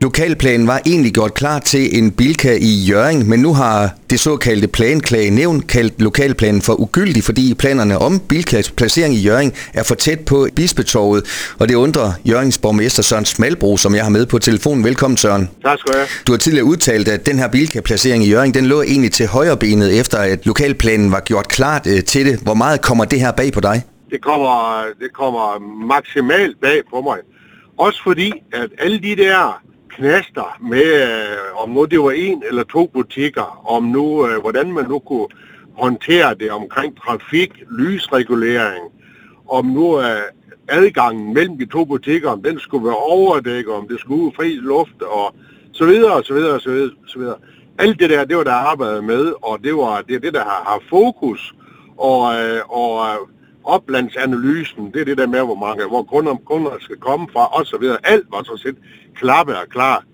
Lokalplanen var egentlig gjort klar til en bilka i Jøring, men nu har det såkaldte planklagenævn kaldt lokalplanen for ugyldig, fordi planerne om bilkas placering i Jøring er for tæt på Bispetorvet, og det undrer Jørgens borgmester Søren Smalbro, som jeg har med på telefonen. Velkommen Søren. Tak skal du have. Du har tidligere udtalt, at den her bilka placering i Jøring, den lå egentlig til højrebenet, efter at lokalplanen var gjort klart øh, til det. Hvor meget kommer det her bag på dig? Det kommer, det kommer maksimalt bag på mig. Også fordi, at alle de der knaster med, øh, om nu det var en eller to butikker, om nu, øh, hvordan man nu kunne håndtere det omkring trafik, lysregulering, om nu øh, adgangen mellem de to butikker, om den skulle være overdækket, om det skulle ud fri luft, og så videre, og så videre, og så videre, så videre. Alt det der, det var der arbejdet med, og det var det, det der har, har fokus, og, øh, og øh, oplandsanalysen, det er det der med, hvor mange, hvor kunder, kunder skal komme fra, og så videre. Alt var så set klappe og klar.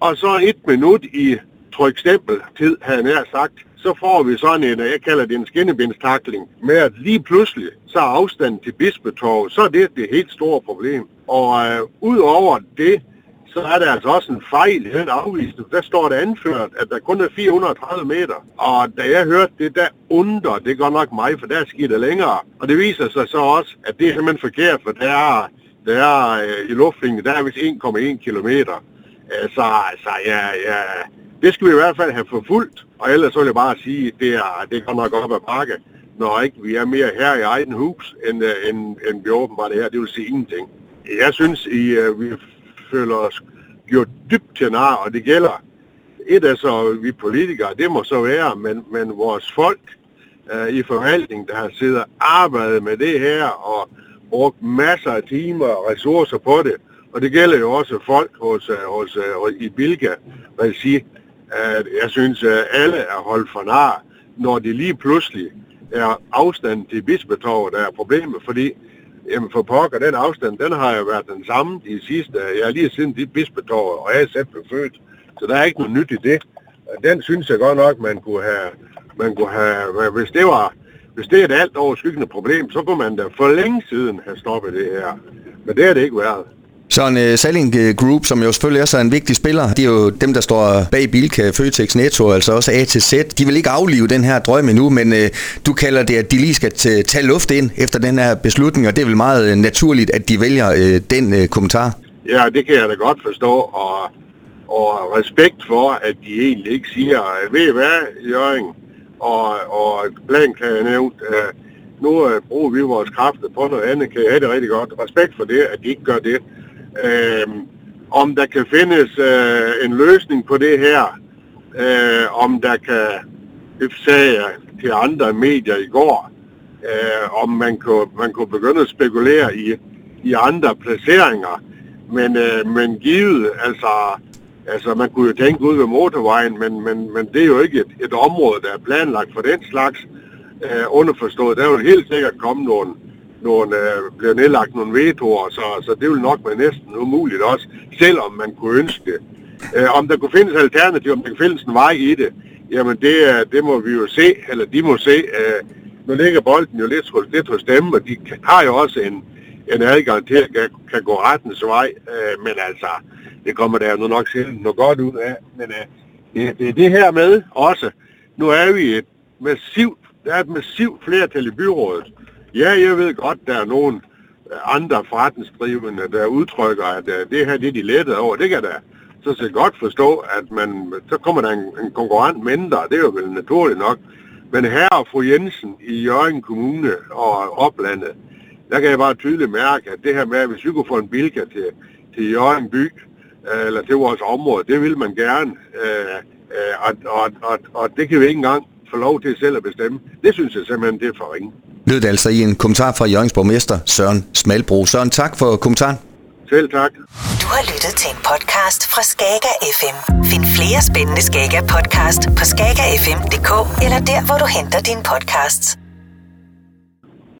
Og så et minut i trykstempel tid, havde jeg sagt, så får vi sådan en, jeg kalder det en skinnebindstakling, med at lige pludselig, så er afstanden til Bispetorv, så er det det helt store problem. Og øh, ud over det, så er der altså også en fejl i den afvisning. Der står det anført, at der kun er 430 meter. Og da jeg hørte det, der under, det går nok mig, for der sker det længere. Og det viser sig så også, at det er simpelthen forkert, for der er, der er øh, i luftlinjen, der er vist 1,1 kilometer. Øh, så altså, ja, ja, det skal vi i hvert fald have forfulgt. Og ellers så vil jeg bare sige, at det er, det går nok op ad bakke, når ikke vi er mere her i egen hus, end, øh, end, end vi åbenbart er her. Det vil sige ingenting. Jeg synes, I, uh, vi føler os gjort dybt til nar, og det gælder. Et af så vi politikere, det må så være, men, men vores folk øh, i forvaltning, der har siddet og arbejdet med det her, og brugt masser af timer og ressourcer på det, og det gælder jo også folk hos, øh, hos, hos i Bilka regi, at jeg synes, at alle er holdt for nar, når det lige pludselig er afstanden til Bispetorvet, der er problemet, fordi Jamen for pokker, den afstand, den har jo været den samme de sidste, jeg lige siden dit bispetår, og jeg selv blev født. Så der er ikke noget nyt i det. Den synes jeg godt nok, man kunne have, man kunne have hvis det var, hvis det er et alt overskyggende problem, så kunne man da for længe siden have stoppet det her. Men det har det ikke været. Så en uh, øh, Selling øh, Group, som jo selvfølgelig også er en vigtig spiller, de er jo dem, der står bag Bilka, Føtex, Netto, altså også A til Z. De vil ikke aflive den her drøm endnu, men uh, du kalder det, at de lige skal tage luft ind efter den her beslutning, og det er vel meget uh, naturligt, at de vælger uh, den uh, kommentar. Ja, det kan jeg da godt forstå, og, og respekt for, at de egentlig ikke siger, ved I hvad, Jørgen, og, og plan kan jeg nævnt, uh, nu uh, bruger vi vores kræfter på noget andet, kan jeg have det rigtig godt. Respekt for det, at de ikke gør det øh, om der kan findes øh, en løsning på det her, øh, om der kan, det sagde jeg til andre medier i går, øh, om man kunne, man kunne begynde at spekulere i, i andre placeringer, men, øh, men givet, altså, altså man kunne jo tænke ud ved motorvejen, men, men, men det er jo ikke et, et område, der er planlagt for den slags øh, underforstået. Der vil helt sikkert komme nogle, nogle, øh, bliver nedlagt nogle vetoer, så, så det vil nok være næsten umuligt også, selvom man kunne ønske det. Øh, om der kunne findes alternativ, om der kunne findes en vej i det, jamen det, øh, det må vi jo se, eller de må se. Øh, nu ligger bolden jo lidt, lidt hos dem, og de har jo også en, en adgang til at kan, kan gå rettens vej, øh, men altså, det kommer der jo nok selv noget godt ud af. Men øh, det, det er det her med også, nu er vi et massivt, der er et massivt flertal i byrådet, Ja, jeg ved godt, der er nogen øh, andre forretningsdrivende, der udtrykker, at øh, det her det er de lette over. Det kan da så set godt forstå, at man, så kommer der en, en konkurrent mindre. Det er jo vel naturligt nok. Men her og fru Jensen i Jørgen Kommune og oplandet, der kan jeg bare tydeligt mærke, at det her med, at hvis vi kunne få en bilka til, til Jørgen by, øh, eller til vores område, det vil man gerne. og, og, og, og det kan vi ikke engang få lov til selv at bestemme. Det synes jeg simpelthen, det er for ringe lød det altså i en kommentar fra Jørgens borgmester Søren Smalbro. Søren, tak for kommentaren. Selv tak. Du har lyttet til en podcast fra Skager FM. Find flere spændende Skager podcast på skagerfm.dk eller der, hvor du henter dine podcasts.